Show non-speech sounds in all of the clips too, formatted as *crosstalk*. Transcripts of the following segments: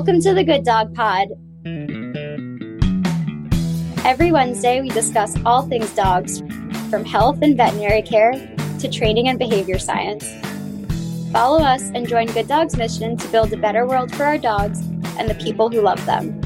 Welcome to the Good Dog Pod. Every Wednesday, we discuss all things dogs, from health and veterinary care to training and behavior science. Follow us and join Good Dog's mission to build a better world for our dogs and the people who love them.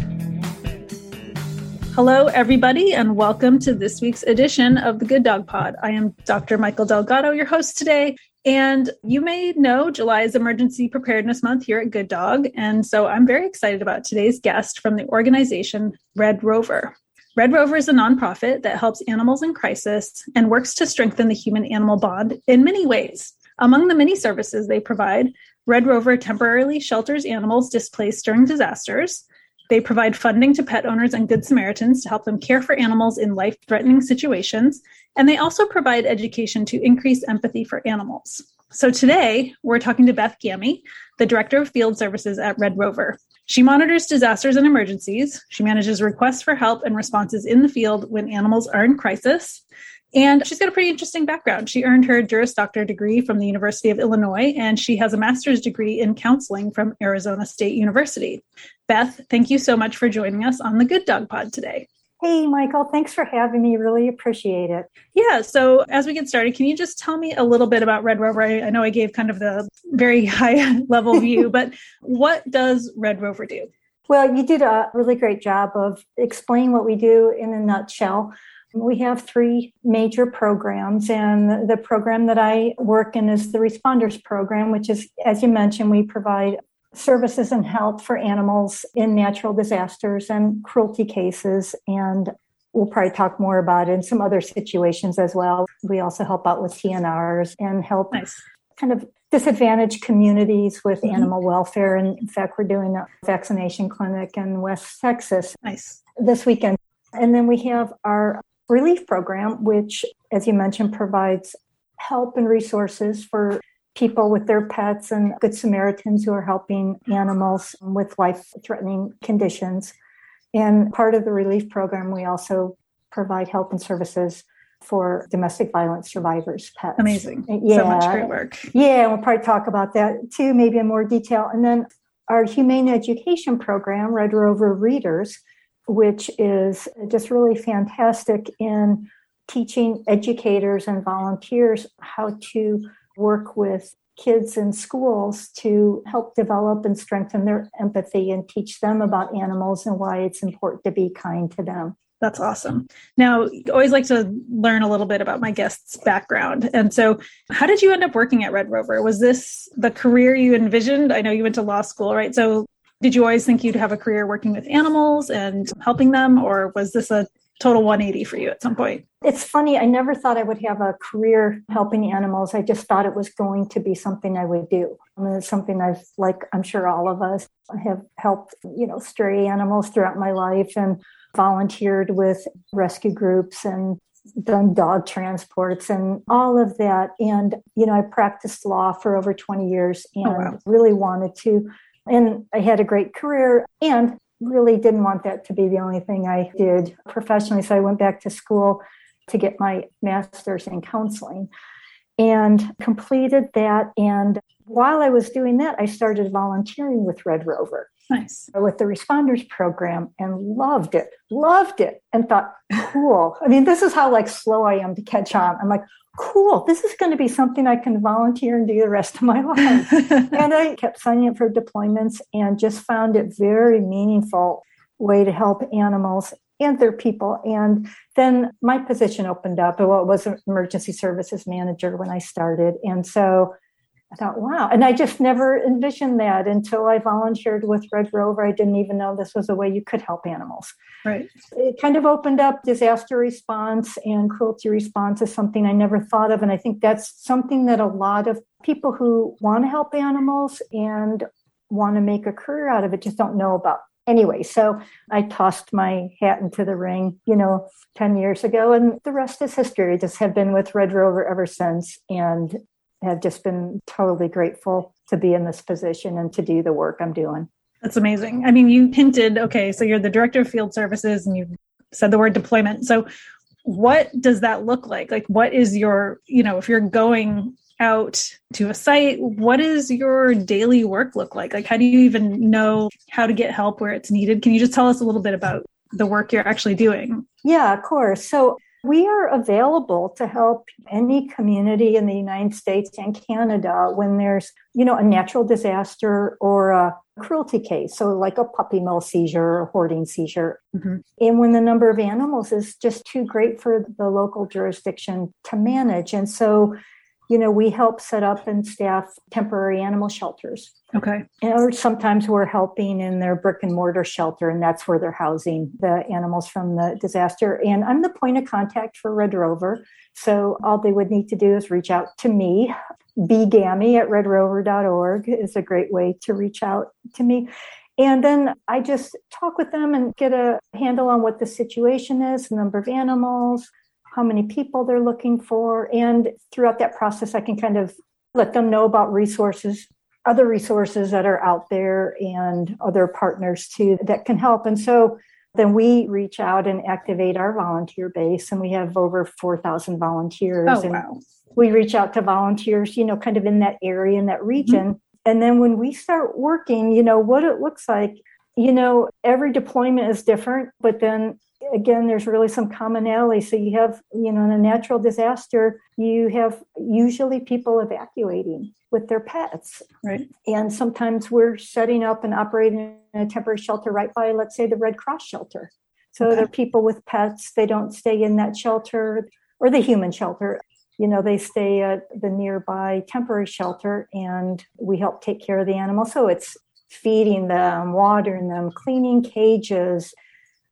Hello, everybody, and welcome to this week's edition of the Good Dog Pod. I am Dr. Michael Delgado, your host today. And you may know July is Emergency Preparedness Month here at Good Dog. And so I'm very excited about today's guest from the organization Red Rover. Red Rover is a nonprofit that helps animals in crisis and works to strengthen the human animal bond in many ways. Among the many services they provide, Red Rover temporarily shelters animals displaced during disasters. They provide funding to pet owners and Good Samaritans to help them care for animals in life threatening situations. And they also provide education to increase empathy for animals. So today, we're talking to Beth Gammie, the Director of Field Services at Red Rover. She monitors disasters and emergencies. She manages requests for help and responses in the field when animals are in crisis. And she's got a pretty interesting background. She earned her Juris Doctor degree from the University of Illinois, and she has a master's degree in counseling from Arizona State University. Beth, thank you so much for joining us on the Good Dog Pod today. Hey, Michael, thanks for having me. Really appreciate it. Yeah. So, as we get started, can you just tell me a little bit about Red Rover? I, I know I gave kind of the very *laughs* high level view, *laughs* but what does Red Rover do? Well, you did a really great job of explaining what we do in a nutshell. We have three major programs, and the program that I work in is the Responders Program, which is, as you mentioned, we provide services and help for animals in natural disasters and cruelty cases. And we'll probably talk more about it in some other situations as well. We also help out with TNRs and help nice. kind of disadvantaged communities with mm-hmm. animal welfare. And in fact, we're doing a vaccination clinic in West Texas nice. this weekend. And then we have our relief program, which, as you mentioned, provides help and resources for people with their pets and Good Samaritans who are helping animals with life threatening conditions. And part of the relief program, we also provide help and services for domestic violence survivors' pets. Amazing. Yeah. So much great work. Yeah, we'll probably talk about that too, maybe in more detail. And then our humane education program, Red Rover Readers, which is just really fantastic in teaching educators and volunteers how to work with kids in schools to help develop and strengthen their empathy and teach them about animals and why it's important to be kind to them. That's awesome. Now, I always like to learn a little bit about my guest's background. And so, how did you end up working at Red Rover? Was this the career you envisioned? I know you went to law school, right? So, did you always think you'd have a career working with animals and helping them, or was this a total 180 for you at some point? It's funny. I never thought I would have a career helping animals. I just thought it was going to be something I would do. I mean, it's something I've, like I'm sure all of us have helped, you know, stray animals throughout my life and volunteered with rescue groups and done dog transports and all of that. And, you know, I practiced law for over 20 years and oh, wow. really wanted to and I had a great career and really didn't want that to be the only thing I did professionally. So I went back to school to get my master's in counseling and completed that. And while I was doing that, I started volunteering with Red Rover. Nice. With the responders program and loved it, loved it, and thought, cool. I mean, this is how like slow I am to catch on. I'm like, cool, this is going to be something I can volunteer and do the rest of my *laughs* life. and I kept signing up for deployments and just found it very meaningful way to help animals and their people. And then my position opened up. Well, it was an emergency services manager when I started. And so I thought, wow. And I just never envisioned that until I volunteered with Red Rover. I didn't even know this was a way you could help animals. Right. It kind of opened up disaster response and cruelty response is something I never thought of. And I think that's something that a lot of people who want to help animals and want to make a career out of it just don't know about. Anyway, so I tossed my hat into the ring, you know, 10 years ago, and the rest is history. I just have been with Red Rover ever since. And have just been totally grateful to be in this position and to do the work I'm doing. That's amazing. I mean, you hinted, okay, so you're the director of field services and you said the word deployment. So what does that look like? Like what is your, you know, if you're going out to a site, what does your daily work look like? Like, how do you even know how to get help where it's needed? Can you just tell us a little bit about the work you're actually doing? Yeah, of course. So, we are available to help any community in the United States and Canada when there's, you know, a natural disaster or a cruelty case. So like a puppy mill seizure or a hoarding seizure. Mm-hmm. And when the number of animals is just too great for the local jurisdiction to manage. And so you know, we help set up and staff temporary animal shelters. Okay. Or sometimes we're helping in their brick and mortar shelter, and that's where they're housing the animals from the disaster. And I'm the point of contact for Red Rover. So all they would need to do is reach out to me. bgammie at redrover.org is a great way to reach out to me. And then I just talk with them and get a handle on what the situation is, the number of animals, how many people they're looking for. And throughout that process, I can kind of let them know about resources, other resources that are out there, and other partners too that can help. And so then we reach out and activate our volunteer base, and we have over 4,000 volunteers. Oh, and wow. we reach out to volunteers, you know, kind of in that area, in that mm-hmm. region. Mm-hmm. And then when we start working, you know, what it looks like, you know, every deployment is different, but then again, there's really some commonality. So you have, you know, in a natural disaster, you have usually people evacuating with their pets. Right. And sometimes we're setting up and operating in a temporary shelter right by, let's say, the Red Cross shelter. So okay. there are people with pets, they don't stay in that shelter or the human shelter. You know, they stay at the nearby temporary shelter and we help take care of the animals. So it's feeding them, watering them, cleaning cages,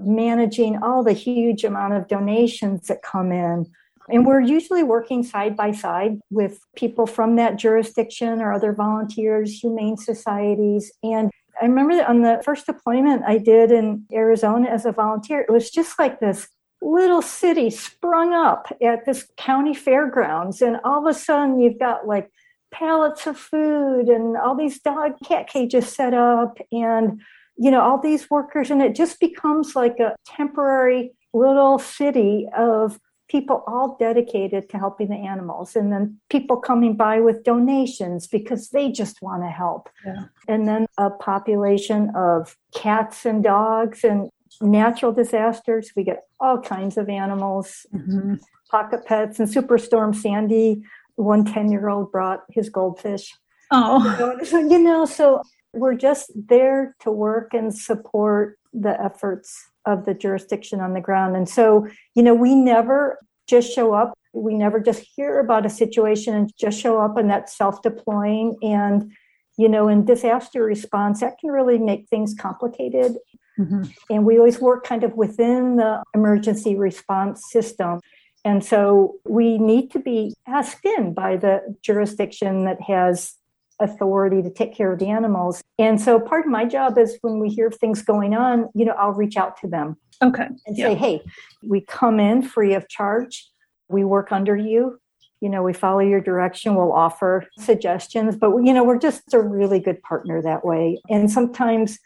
managing all the huge amount of donations that come in. And we're usually working side by side with people from that jurisdiction or other volunteers, humane societies. And I remember on the first deployment I did in Arizona as a volunteer, it was just like this little city sprung up at this county fairgrounds. And all of a sudden, you've got like pallets of food and all these dog cat cages set up and you know, all these workers, and it just becomes like a temporary little city of people all dedicated to helping the animals and then people coming by with donations because they just want to help yeah. and then a population of cats and dogs and natural disasters we get all kinds of animals mm-hmm. pocket pets and superstorm sandy one 10 year old brought his goldfish oh *laughs* you know so we're just there to work and support the efforts of the jurisdiction on the ground. And so, you know, we never just show up. We never just hear about a situation and just show up and that's self deploying. And, you know, in disaster response, that can really make things complicated. Mm-hmm. And we always work kind of within the emergency response system. And so we need to be asked in by the jurisdiction that has authority to take care of the animals. And so part of my job is when we hear things going on, you know, I'll reach out to them. Okay. And yeah. say, hey, we come in free of charge. We work under you. You know, we follow your direction. We'll offer suggestions, but, you know, we're just a really good partner that way. And sometimes,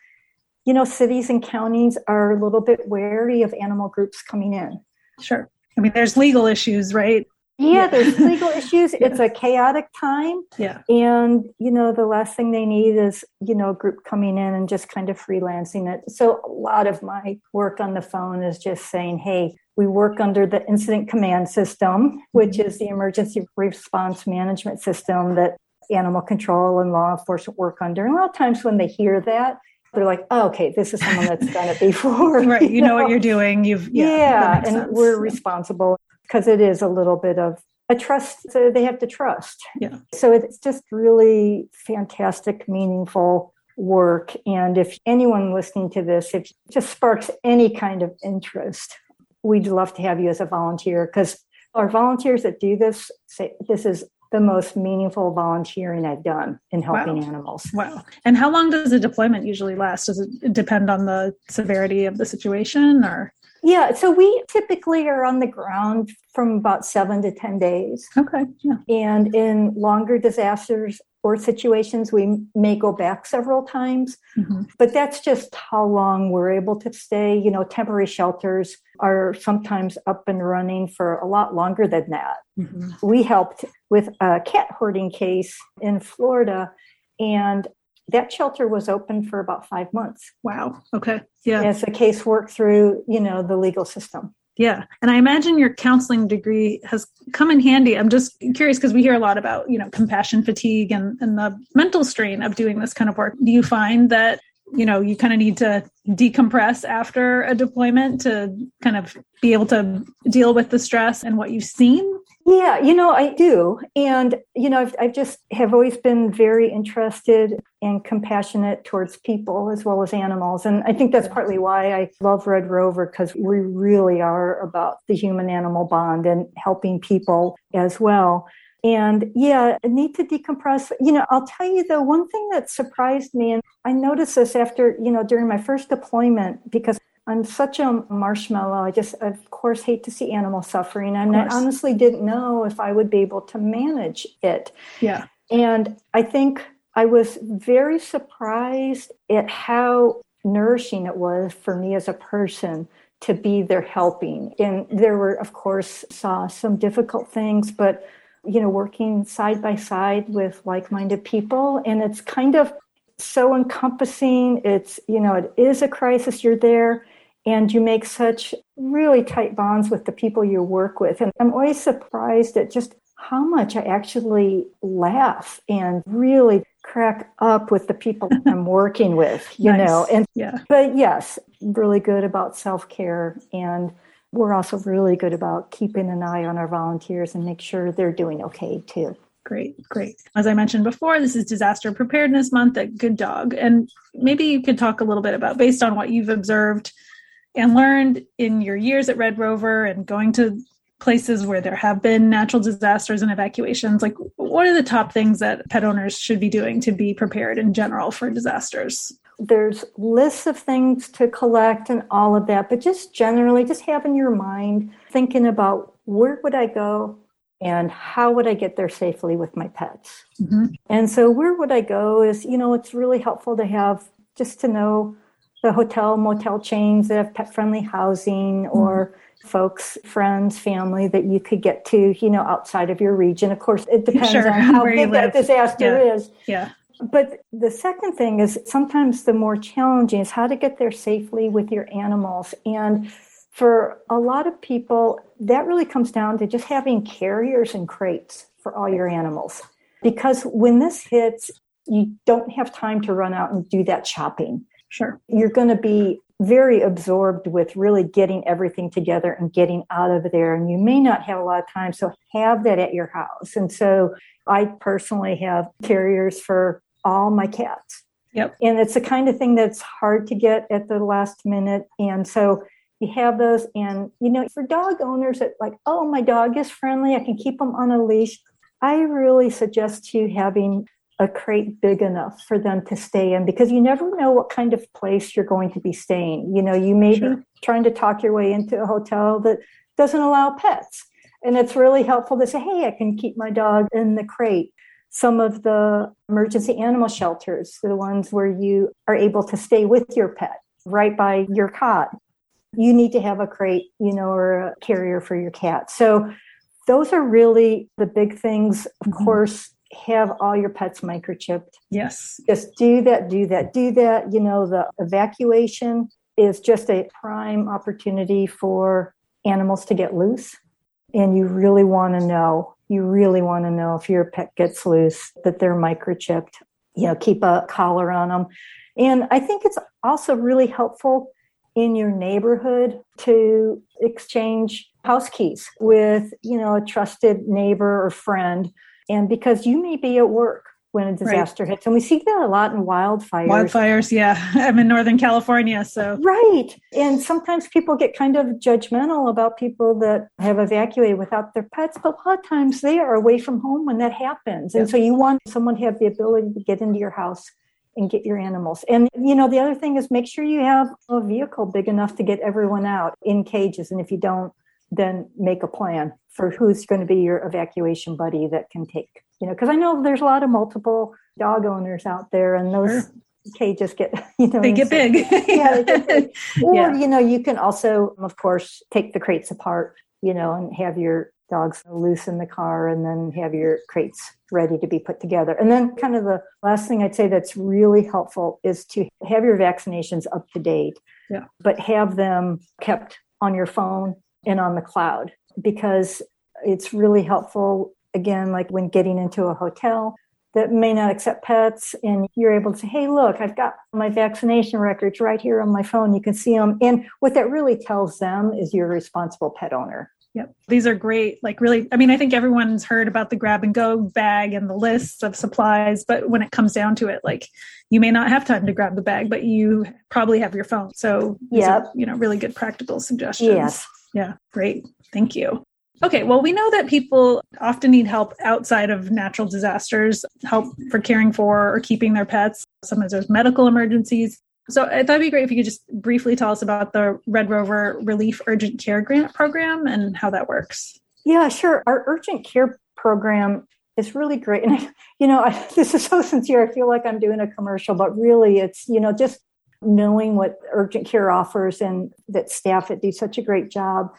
you know, cities and counties are a little bit wary of animal groups coming in. Sure. I mean, there's legal issues, right? Yeah, there's legal *laughs* issues. yeah. It's a chaotic time. Yeah. And, you know, the last thing they need is, you know, a group coming in and just kind of freelancing it. So a lot of my work on the phone is just saying, hey, we work under the incident command system, which mm-hmm. is the emergency response management system that animal control and law enforcement work under. And a lot of times when they hear that, they're like, oh, okay, this is someone that's done it *laughs* before. right. You, you know, know, what you're doing. You've, yeah, yeah and sense. we're responsible because it is a little bit of a trust so they have to trust yeah so it's just really fantastic meaningful work and if anyone listening to this if it just sparks any kind of interest we'd love to have you as a volunteer because our volunteers that do this say this is the most meaningful volunteering I've done in helping wow. animals. Wow. And how long does a deployment usually last? Does it depend on the severity of the situation or? Yeah, so we typically are on the ground from about seven to 10 days. Okay. Yeah. And in longer disasters, or situations, we may go back several times, mm-hmm. but that's just how long we're able to stay. You know, temporary shelters are sometimes up and running for a lot longer than that. Mm-hmm. We helped with a cat hoarding case in Florida, and that shelter was open for about five months. Wow. Okay. Yeah. As the case worked through, you know, the legal system. Yeah. And I imagine your counseling degree has come in handy. I'm just curious because we hear a lot about, you know, compassion fatigue and, and the mental strain of doing this kind of work. Do you find that, you know, you kind of need to decompress after a deployment to kind of be able to deal with the stress and what you've seen? Yeah, you know, I do. And, you know, I've, I've just have always been very interested and compassionate towards people as well as animals. And I think that's partly why I love Red Rover because we really are about the human animal bond and helping people as well. And yeah, I need to decompress. You know, I'll tell you the one thing that surprised me, and I noticed this after, you know, during my first deployment, because I'm such a marshmallow. I just, of course, hate to see animal suffering. And I honestly didn't know if I would be able to manage it. Yeah. And I think I was very surprised at how nourishing it was for me as a person to be there helping. And there were, of course, saw some difficult things, but you know, working side by side with like-minded people. And it's kind of so encompassing. It's, you know, it is a crisis. You're there and you make such really tight bonds with the people you work with. And I'm always surprised at just how much I actually laugh and really crack up with the people *laughs* I'm working with, you nice. know. And yeah. But yes, really good about self-care and we're also really good about keeping an eye on our volunteers and make sure they're doing okay too. Great, great. As I mentioned before, this is Disaster Preparedness Month at Good Dog. And maybe you could talk a little bit about, based on what you've observed and learned in your years at Red Rover and going to places where there have been natural disasters and evacuations like what are the top things that pet owners should be doing to be prepared in general for disasters there's lists of things to collect and all of that but just generally just have in your mind thinking about where would i go and how would i get there safely with my pets mm-hmm. and so where would i go is you know it's really helpful to have just to know the hotel motel chains that have pet friendly housing mm-hmm. or folks friends family that you could get to you know outside of your region of course it depends sure, on *laughs* how big that disaster yeah. is yeah but the second thing is sometimes the more challenging is how to get there safely with your animals and for a lot of people that really comes down to just having carriers and crates for all your animals because when this hits you don't have time to run out and do that shopping Sure. You're going to be very absorbed with really getting everything together and getting out of there. And you may not have a lot of time. So have that at your house. And so I personally have carriers for all my cats. Yep. And it's the kind of thing that's hard to get at the last minute. And so you have those. And, you know, for dog owners that like, oh, my dog is friendly, I can keep them on a leash. I really suggest you having a crate big enough for them to stay in because you never know what kind of place you're going to be staying. You know, you may sure. be trying to talk your way into a hotel that doesn't allow pets. And it's really helpful to say, hey, I can keep my dog in the crate. Some of the emergency animal shelters, the ones where you are able to stay with your pet right by your cot. You need to have a crate, you know, or a carrier for your cat. So those are really the big things. Of mm-hmm. course, have all your pets microchipped. Yes. Just do that, do that, do that. You know, the evacuation is just a prime opportunity for animals to get loose. And you really want to know, you really want to know if your pet gets loose that they're microchipped. You know, keep a collar on them. And I think it's also really helpful in your neighborhood to exchange house keys with, you know, a trusted neighbor or friend and because you may be at work when a disaster right. hits. And we see that a lot in wildfires. Wildfires, yeah. *laughs* I'm in Northern California, so. Right. And sometimes people get kind of judgmental about people that have evacuated without their pets, but a lot of times they are away from home when that happens. Yep. And so you want someone to have the ability to get into your house and get your animals. And, you know, the other thing is make sure you have a vehicle big enough to get everyone out in cages. And if you don't, then make a plan for who's going to be your evacuation buddy that can take you know, because I know there's a lot of multiple dog owners out there, and those sure. cages get, *laughs* you know, they *laughs* get big. *laughs* yeah, get big. Or, yeah. you know, you can also, of course, take the crates apart, you know, and have your dogs loose in the car and then have your crates ready to be put together. And then, kind of the last thing I'd say that's really helpful is to have your vaccinations up to date, yeah. but have them kept on your phone and on the cloud because it's really helpful. Again, like when getting into a hotel that may not accept pets, and you're able to say, Hey, look, I've got my vaccination records right here on my phone. You can see them. And what that really tells them is you're a responsible pet owner. Yep. These are great. Like, really, I mean, I think everyone's heard about the grab and go bag and the lists of supplies, but when it comes down to it, like, you may not have time to grab the bag, but you probably have your phone. So, yeah, you know, really good practical suggestions. Yes. Yeah. Great. Thank you. Okay, well, we know that people often need help outside of natural disasters, help for caring for or keeping their pets. Sometimes there's medical emergencies. So uh, I thought it'd be great if you could just briefly tell us about the Red Rover Relief Urgent Care Grant Program and how that works. Yeah, sure. Our urgent care program is really great. And, *laughs* you know, I, *laughs* this is so sincere. I feel like I'm doing a commercial, but really it's, you know, just knowing what urgent care offers and that staff that do such a great job.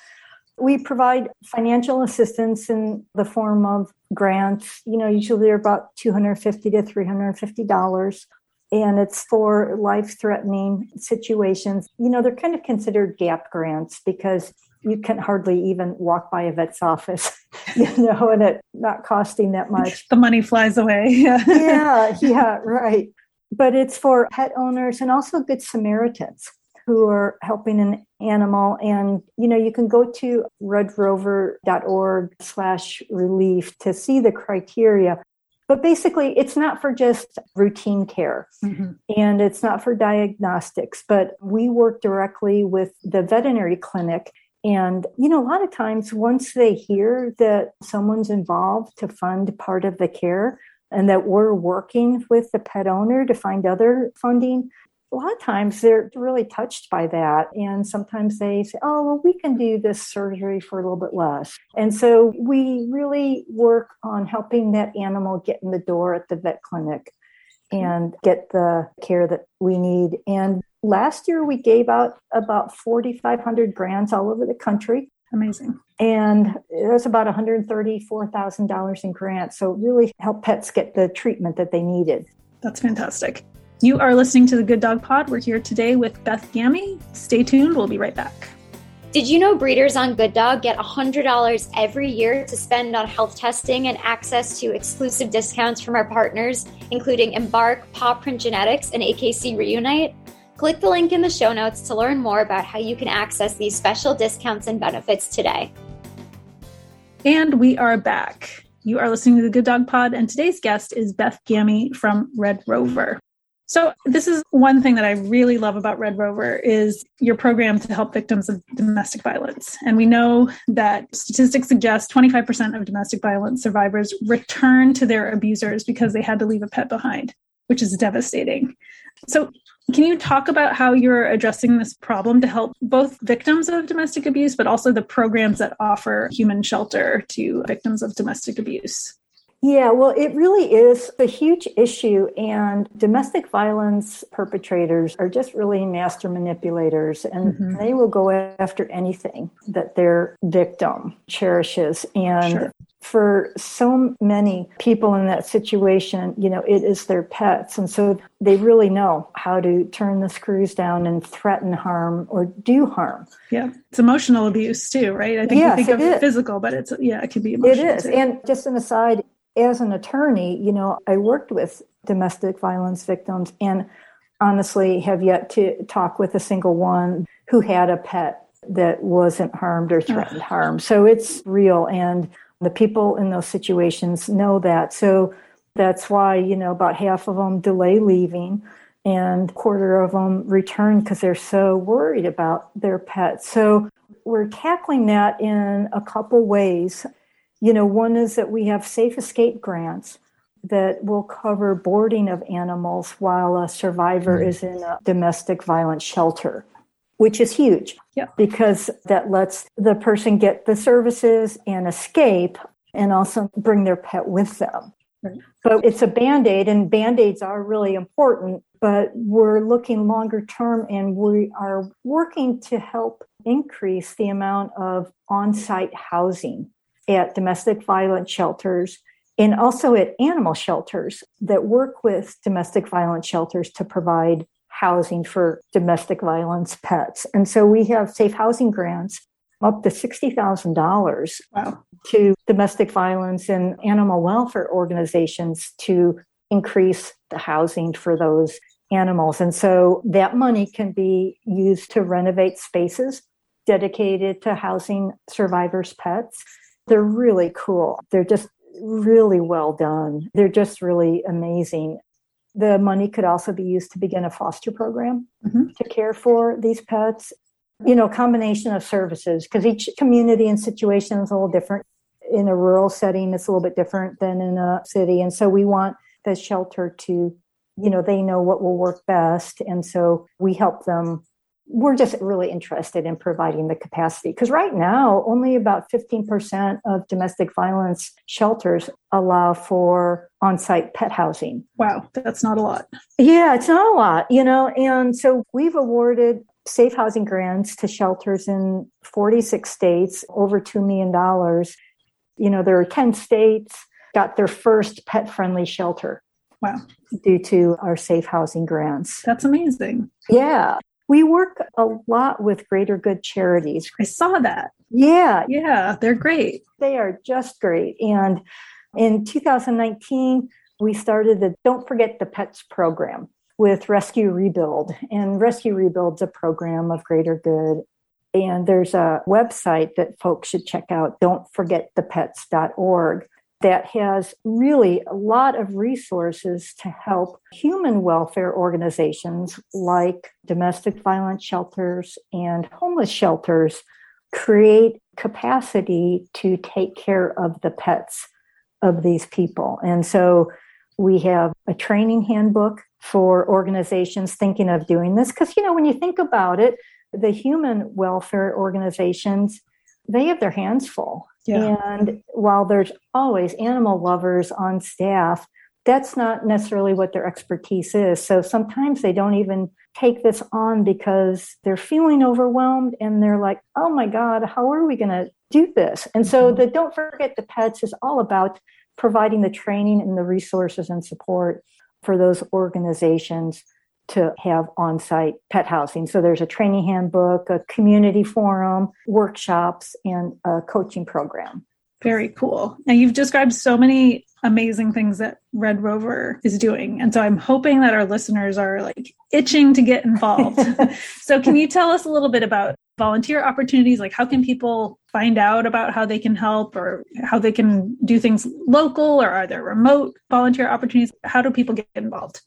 We provide financial assistance in the form of grants. You know, usually they're about 250 to $350 and it's for life threatening situations. You know, they're kind of considered gap grants because you can hardly even walk by a vet's office, *laughs* you know, and it not costing that much. The money flies away. *laughs* yeah, yeah, right. But it's for pet owners and also good Samaritans who are helping an animal. And, you know, you can go to redrover.org slash relief to see the criteria. But basically, it's not for just routine care mm-hmm. and it's not for diagnostics, but we work directly with the veterinary clinic. And, you know, a lot of times once they hear that someone's involved to fund part of the care and that we're working with the pet owner to find other funding, a lot of times they're really touched by that. And sometimes they say, oh, well, we can do this surgery for a little bit less. And so we really work on helping that animal get in the door at the vet clinic and get the care that we need. And last year we gave out about 4,500 grants all over the country. Amazing. And it was about $134,000 in grants. So really help pets get the treatment that they needed. That's fantastic. You are listening to the Good Dog Pod. We're here today with Beth Gammie. Stay tuned. We'll be right back. Did you know breeders on Good Dog get $100 every year to spend on health testing and access to exclusive discounts from our partners, including Embark, Paw Print Genetics, and AKC Reunite? Click the link in the show notes to learn more about how you can access these special discounts and benefits today. And we are back. You are listening to the Good Dog Pod, and today's guest is Beth Gammie from Red Rover. So this is one thing that I really love about Red Rover is your program to help victims of domestic violence. And we know that statistics suggest 25% of domestic violence survivors return to their abusers because they had to leave a pet behind, which is devastating. So can you talk about how you're addressing this problem to help both victims of domestic abuse, but also the programs that offer human shelter to victims of domestic abuse? Yeah, well, it really is a huge issue, and domestic violence perpetrators are just really master manipulators, and mm-hmm. they will go after anything that their victim cherishes. And sure. for so many people in that situation, you know, it is their pets. And so they really know how to turn the screws down and threaten harm or do harm. Yeah. It's emotional abuse too, right? I think yes, we think of is. physical, but it's, yeah, it can be emotional. It is. Too. And just an aside, as an attorney, you know, I worked with domestic violence victims and honestly have yet to talk with a single one who had a pet that wasn't harmed or threatened mm. harm. So it's real. And the people in those situations know that. So that's why, you know, about half of them delay leaving and a quarter of them return because they're so worried about their pet. So we're tackling that in a couple ways. You know, one is that we have safe escape grants that will cover boarding of animals while a survivor mm-hmm. is in a domestic violence shelter, which is huge yeah. because that lets the person get the services and escape and also bring their pet with them. Right. But it's a band aid, and band aids are really important. But we're looking longer term, and we are working to help increase the amount of on site housing at domestic violence shelters and also at animal shelters that work with domestic violence shelters to provide housing for domestic violence pets. And so we have safe housing grants up to $60,000 wow. to domestic violence and animal welfare organizations to increase the housing for those animals. And so that money can be used to renovate spaces dedicated to housing survivors' pets. They're really cool. They're just really well done. They're just really amazing. The money could also be used to begin a foster program mm-hmm. to care for these pets. You know, combination of services because each community and situation is a little different. In a rural setting, it's a little bit different than in a city. And so we want the shelter to, you know, they know what will work best. And so we help them we're just really interested in providing the capacity because right now only about 15% of domestic violence shelters allow for on-site pet housing wow that's not a lot yeah it's not a lot you know and so we've awarded safe housing grants to shelters in 46 states over $2 million you know there are 10 states got their first pet friendly shelter Wow. Due to our safe housing grants. That's amazing. Yeah. We work a lot with greater good charities. I saw that. Yeah. Yeah, they're great. They are just great. And in 2019, we started the Don't Forget the Pets program with Rescue Rebuild. And Rescue Rebuild's a program of greater good. And there's a website that folks should check out, don'tforgetthepets.org that has really a lot of resources to help human welfare organizations like domestic violence shelters and homeless shelters create capacity to take care of the pets of these people. And so we have a training handbook for organizations thinking of doing this. Because, you know, when you think about it, the human welfare organizations, they have their hands full. Yeah. And while there's always animal lovers on staff, that's not necessarily what their expertise is. So sometimes they don't even take this on because they're feeling overwhelmed and they're like, oh my God, how are we going to do this? And so mm-hmm. the Don't Forget the Pets is all about providing the training and the resources and support for those organizations to have on site pet housing. So there's a training handbook, a community forum, workshops, and a coaching program. Very cool. And you've described so many amazing things that Red Rover is doing. And so I'm hoping that our listeners are like itching to get involved. *laughs* so can you tell us a little bit about volunteer opportunities? Like how can people find out about how they can help or how they can do things local or are there remote volunteer opportunities? How do people get involved?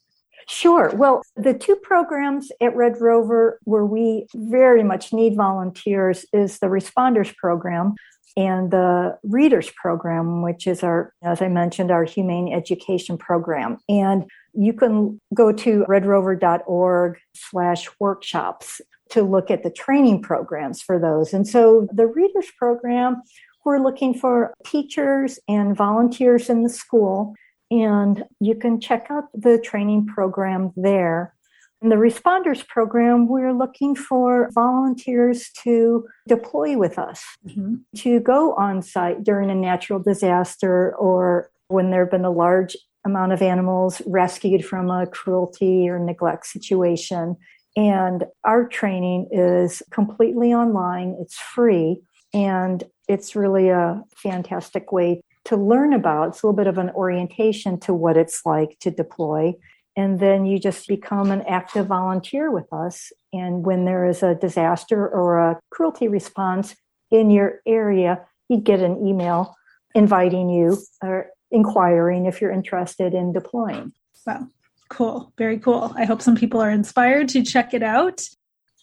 Sure. Well, the two programs at Red Rover where we very much need volunteers is the Responders Program and the Readers Program, which is our, as I mentioned, our humane education program. And you can go to redrover.org slash workshops to look at the training programs for those. And so the Readers Program, we're looking for teachers and volunteers in the school and you can check out the training program there. In the responders program, we're looking for volunteers to deploy with us, mm-hmm. to go on site during a natural disaster or when there have been a large amount of animals rescued from a cruelty or neglect situation. And our training is completely online, it's free, and it's really a fantastic way to learn about. It's a little bit of an orientation to what it's like to deploy. And then you just become an active volunteer with us. And when there is a disaster or a cruelty response in your area, you get an email inviting you or inquiring if you're interested in deploying. Wow. Cool. Very cool. I hope some people are inspired to check it out.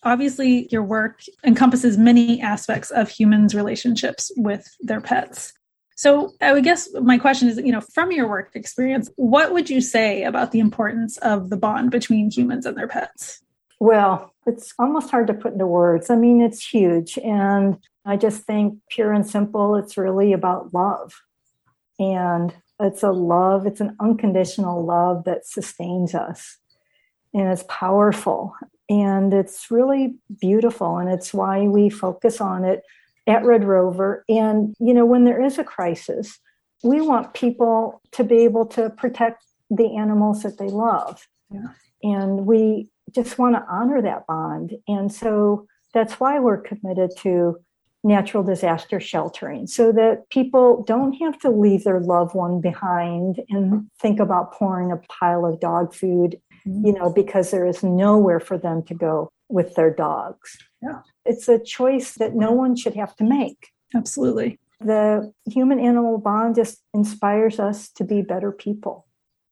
Obviously, your work encompasses many aspects of humans' relationships with their pets. So I would guess my question is, you know, from your work experience, what would you say about the importance of the bond between humans and their pets? Well, it's almost hard to put into words. I mean, it's huge. And I just think, pure and simple, it's really about love. And It's a love, it's an unconditional love that sustains us. And it's powerful. And it's really beautiful. And it's why we focus on it at Red Rover. And, you know, when there is a crisis, we want people to be able to protect the animals that they love. Yeah. And we just want to honor that bond. And so that's why we're committed to natural disaster sheltering so that people don't have to leave their loved one behind and think about pouring a pile of dog food, mm-hmm. you know, because there is nowhere for them to go with their dogs. Yeah. It's a choice that no one should have to make. Absolutely. The human animal bond just inspires us to be better people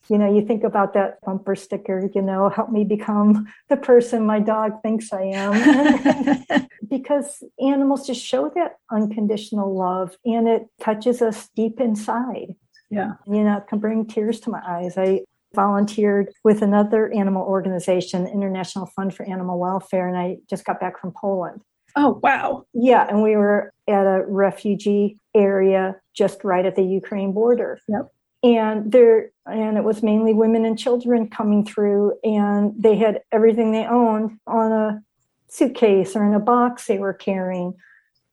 you know, you think about that bumper sticker, you know, help me become the person my dog thinks I am. *laughs* because animals just show that unconditional love and it touches us deep inside. Yeah. You know, it can bring tears to my eyes. I volunteered with another animal organization, International Fund for Animal Welfare, and I just got back from Poland. Oh, wow. Yeah. And we were at a refugee area just right at the Ukraine border. Yep and there and it was mainly women and children coming through and they had everything they owned on a suitcase or in a box they were carrying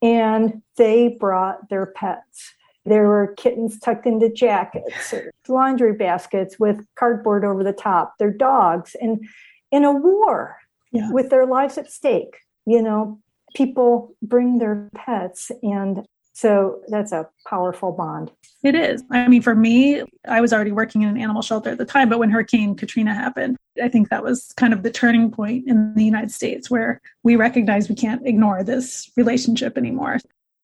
and they brought their pets there were kittens tucked into jackets *laughs* laundry baskets with cardboard over the top their dogs and in a war yeah. with their lives at stake you know people bring their pets and so that's a powerful bond. It is. I mean, for me, I was already working in an animal shelter at the time, but when Hurricane Katrina happened, I think that was kind of the turning point in the United States where we recognize we can't ignore this relationship anymore.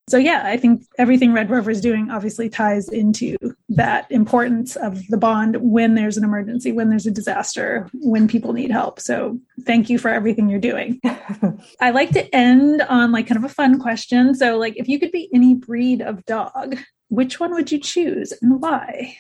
So, yeah, I think everything Red Rover is doing obviously ties into that importance of the bond when there's an emergency, when there's a disaster, when people need help. So, thank you for everything you're doing. *laughs* I like to end on like kind of a fun question. So, like, if you could be any breed of dog, which one would you choose and why?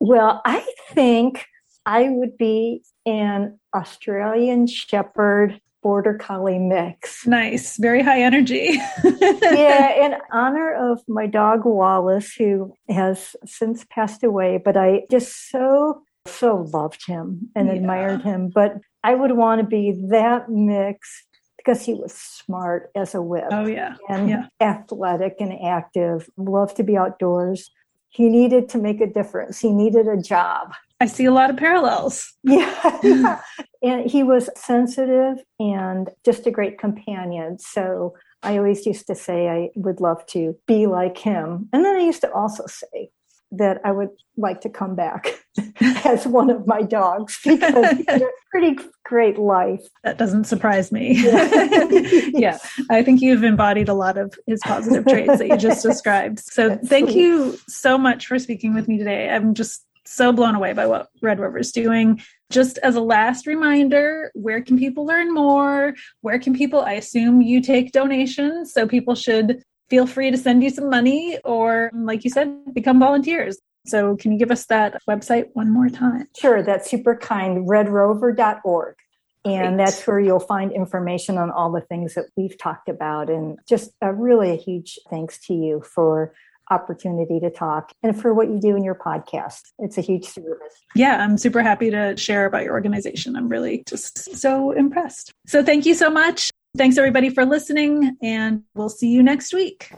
Well, I think I would be an Australian Shepherd border collie mix. Nice, very high energy. *laughs* yeah, in honor of my dog Wallace, who has since passed away, but I just so, so loved him and yeah. admired him. But I would want to be that mix because he was smart as a whip. Oh, yeah. And yeah. athletic and active, loved to be outdoors. He needed to make a difference, he needed a job. I see a lot of parallels. *laughs* Yeah. yeah. And he was sensitive and just a great companion. So I always used to say I would love to be like him. And then I used to also say that I would like to come back *laughs* as one of my dogs *laughs* because he had a pretty great life. That doesn't surprise me. Yeah. *laughs* yeah. I think you've embodied a lot of his positive traits that you just described. So That's thank sweet. you so much for speaking with me today. I'm just so blown away by what Red Rover is doing. Just as a last reminder, where can people learn more? Where can people, I assume you take donations, so people should feel free to send you some money or, like you said, become volunteers. So, can you give us that website one more time? Sure, that's super kind, redrover.org. And Great. that's where you'll find information on all the things that we've talked about. And just a really a huge thanks to you for opportunity to talk and for what you do in your podcast. It's a huge service. Yeah, I'm super happy to share about your organization. I'm really just so impressed. So thank you so much. Thanks everybody for listening, and we'll see you next week.